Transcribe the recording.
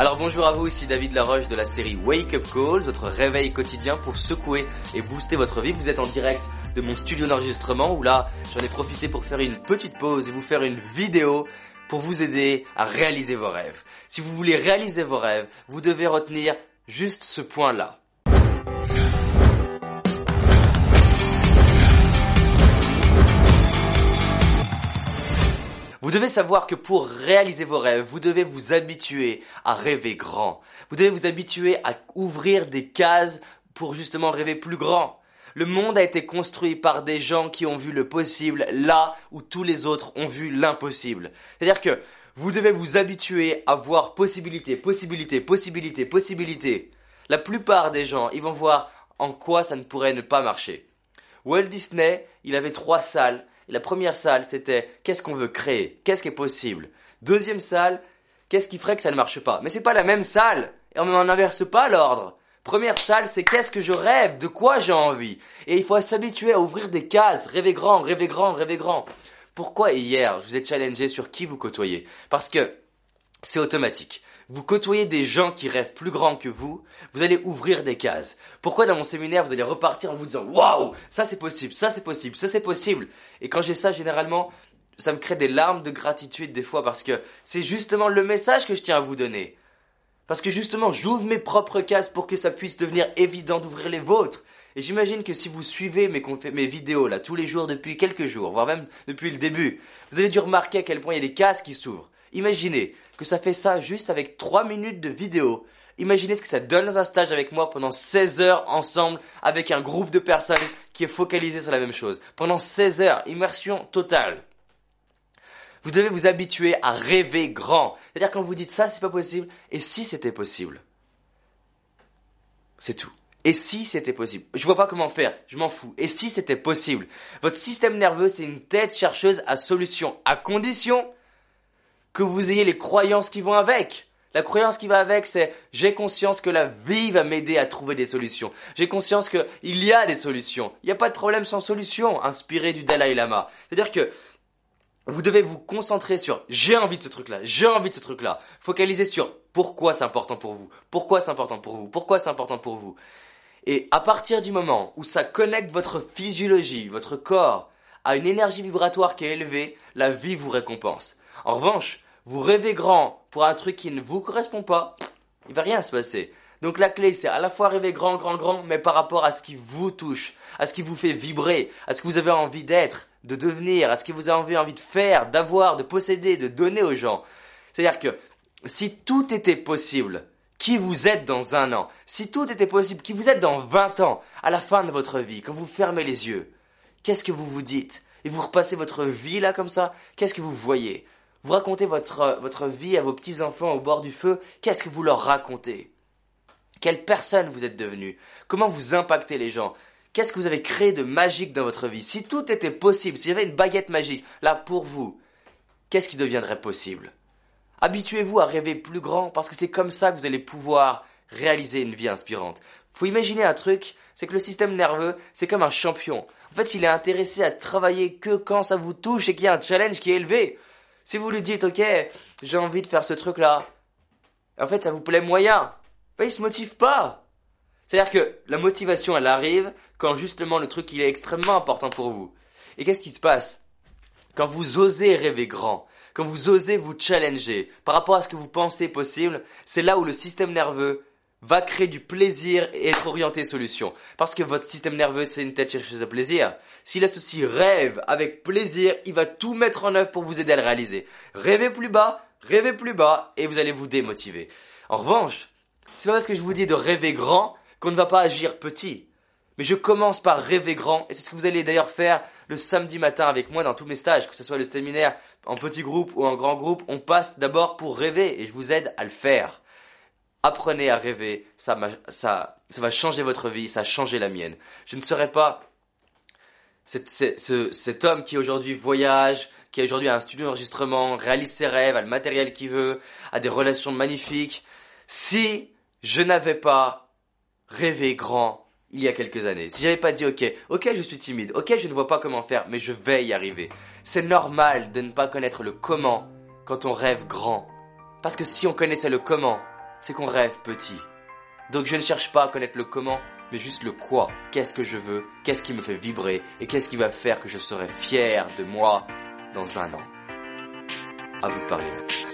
Alors bonjour à vous, ici David Laroche de la série Wake Up Calls, votre réveil quotidien pour secouer et booster votre vie. Vous êtes en direct de mon studio d'enregistrement où là j'en ai profité pour faire une petite pause et vous faire une vidéo pour vous aider à réaliser vos rêves. Si vous voulez réaliser vos rêves, vous devez retenir juste ce point-là. Vous devez savoir que pour réaliser vos rêves, vous devez vous habituer à rêver grand. Vous devez vous habituer à ouvrir des cases pour justement rêver plus grand. Le monde a été construit par des gens qui ont vu le possible là où tous les autres ont vu l'impossible. C'est-à-dire que vous devez vous habituer à voir possibilité, possibilité, possibilité, possibilité. La plupart des gens, ils vont voir en quoi ça ne pourrait ne pas marcher. Walt Disney, il avait trois salles la première salle, c'était qu'est-ce qu'on veut créer, qu'est-ce qui est possible? Deuxième salle, qu'est-ce qui ferait que ça ne marche pas? Mais c'est pas la même salle, et on n'en inverse pas l'ordre. Première salle, c'est qu'est-ce que je rêve, de quoi j'ai envie? Et il faut s'habituer à ouvrir des cases, rêver grand, rêver grand, rêver grand. Pourquoi hier, je vous ai challengé sur qui vous côtoyez? Parce que c'est automatique vous côtoyez des gens qui rêvent plus grand que vous, vous allez ouvrir des cases. Pourquoi dans mon séminaire, vous allez repartir en vous disant Waouh, ça c'est possible, ça c'est possible, ça c'est possible? Et quand j'ai ça, généralement, ça me crée des larmes de gratitude des fois parce que c'est justement le message que je tiens à vous donner. Parce que justement, j'ouvre mes propres cases pour que ça puisse devenir évident d'ouvrir les vôtres. Et j'imagine que si vous suivez mes, mes vidéos là tous les jours depuis quelques jours, voire même depuis le début, vous avez dû remarquer à quel point il y a des cases qui s'ouvrent. Imaginez que ça fait ça juste avec 3 minutes de vidéo. Imaginez ce que ça donne dans un stage avec moi pendant 16 heures ensemble avec un groupe de personnes qui est focalisé sur la même chose. Pendant 16 heures, immersion totale. Vous devez vous habituer à rêver grand. C'est-à-dire quand vous dites ça, c'est pas possible. Et si c'était possible? C'est tout. Et si c'était possible? Je vois pas comment faire, je m'en fous. Et si c'était possible? Votre système nerveux, c'est une tête chercheuse à solution, à condition que vous ayez les croyances qui vont avec. La croyance qui va avec, c'est j'ai conscience que la vie va m'aider à trouver des solutions. J'ai conscience qu'il y a des solutions. Il n'y a pas de problème sans solution, inspiré du Dalai Lama. C'est-à-dire que vous devez vous concentrer sur j'ai envie de ce truc-là, j'ai envie de ce truc-là. Focaliser sur pourquoi c'est important pour vous, pourquoi c'est important pour vous, pourquoi c'est important pour vous. Et à partir du moment où ça connecte votre physiologie, votre corps, à une énergie vibratoire qui est élevée, la vie vous récompense. En revanche, vous rêvez grand pour un truc qui ne vous correspond pas, il va rien se passer. Donc la clé, c'est à la fois rêver grand, grand, grand, mais par rapport à ce qui vous touche, à ce qui vous fait vibrer, à ce que vous avez envie d'être, de devenir, à ce que vous avez envie de faire, d'avoir, de posséder, de donner aux gens. C'est-à-dire que si tout était possible, qui vous êtes dans un an, si tout était possible, qui vous êtes dans 20 ans, à la fin de votre vie, quand vous fermez les yeux, qu'est-ce que vous vous dites? Et vous repassez votre vie là comme ça, qu'est-ce que vous voyez? Vous racontez votre, votre vie à vos petits-enfants au bord du feu, qu'est-ce que vous leur racontez? Quelle personne vous êtes devenu? Comment vous impactez les gens? Qu'est-ce que vous avez créé de magique dans votre vie? Si tout était possible, s'il y avait une baguette magique, là pour vous, qu'est-ce qui deviendrait possible? Habituez-vous à rêver plus grand parce que c'est comme ça que vous allez pouvoir réaliser une vie inspirante. Faut imaginer un truc, c'est que le système nerveux, c'est comme un champion. En fait, il est intéressé à travailler que quand ça vous touche et qu'il y a un challenge qui est élevé. Si vous lui dites, ok, j'ai envie de faire ce truc-là, en fait, ça vous plaît moyen, ben, il se motive pas. C'est-à-dire que la motivation, elle arrive quand justement le truc, il est extrêmement important pour vous. Et qu'est-ce qui se passe? Quand vous osez rêver grand, quand vous osez vous challenger par rapport à ce que vous pensez possible, c'est là où le système nerveux va créer du plaisir et être orienté solution. Parce que votre système nerveux, c'est une tête chercheuse de plaisir. S'il associe rêve avec plaisir, il va tout mettre en œuvre pour vous aider à le réaliser. Rêvez plus bas, rêvez plus bas, et vous allez vous démotiver. En revanche, c'est pas parce que je vous dis de rêver grand qu'on ne va pas agir petit. Mais je commence par rêver grand, et c'est ce que vous allez d'ailleurs faire le samedi matin avec moi dans tous mes stages, que ce soit le séminaire en petit groupe ou en grand groupe, on passe d'abord pour rêver, et je vous aide à le faire. Apprenez à rêver, ça, va changer votre vie, ça a changé la mienne. Je ne serai pas cet, cet homme qui aujourd'hui voyage, qui aujourd'hui a un studio d'enregistrement, réalise ses rêves, a le matériel qu'il veut, a des relations magnifiques, si je n'avais pas rêvé grand il y a quelques années. Si j'avais pas dit ok, ok je suis timide, ok je ne vois pas comment faire, mais je vais y arriver. C'est normal de ne pas connaître le comment quand on rêve grand. Parce que si on connaissait le comment, c'est qu'on rêve petit. Donc je ne cherche pas à connaître le comment, mais juste le quoi. Qu'est-ce que je veux, qu'est-ce qui me fait vibrer, et qu'est-ce qui va faire que je serai fier de moi dans un an? À vous de parler.